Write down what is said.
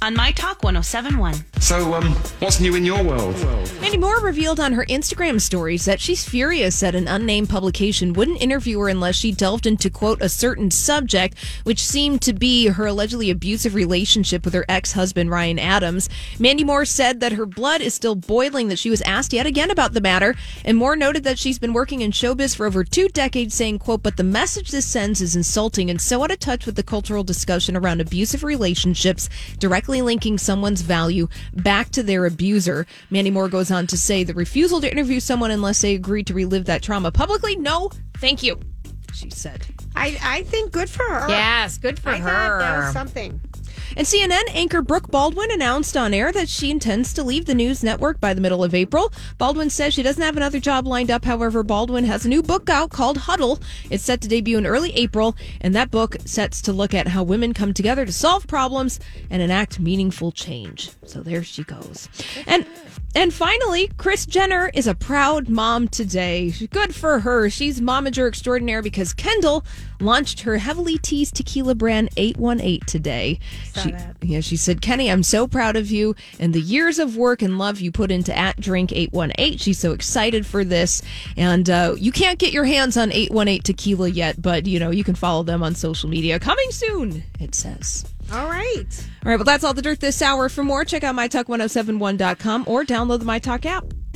on My Talk 1071. So, um, what's new in your world? Mandy Moore revealed on her Instagram stories that she's furious that an unnamed publication wouldn't interview her unless she delved into, quote, a certain subject, which seemed to be her allegedly abusive relationship with her ex husband, Ryan Adams. Mandy Moore said that her blood is still boiling, that she was asked yet again about the matter, and Moore noted that she's been working in showbiz for over two decades, saying, quote, but the message this sends is insulting and so out of touch with the cultural discussion around abusive relationships, directly linking someone's value back to their abuser. Mandy Moore goes on to say the refusal to interview someone unless they agree to relive that trauma publicly, no, thank you, she said. I, I think good for her. Yes, good for I her. thought that was something. And CNN anchor Brooke Baldwin announced on air that she intends to leave the news network by the middle of April. Baldwin says she doesn't have another job lined up. However, Baldwin has a new book out called Huddle. It's set to debut in early April, and that book sets to look at how women come together to solve problems and enact meaningful change. So there she goes. And and finally, Kris Jenner is a proud mom today. Good for her. She's momager extraordinaire because Kendall launched her heavily teased tequila brand 818 today. She, yeah, she said, Kenny, I'm so proud of you and the years of work and love you put into at drink 818. She's so excited for this. And uh, you can't get your hands on 818 tequila yet, but you know, you can follow them on social media. Coming soon, it says. All right. All right, well, that's all the dirt this hour. For more, check out mytalk1071.com or download the MyTalk app.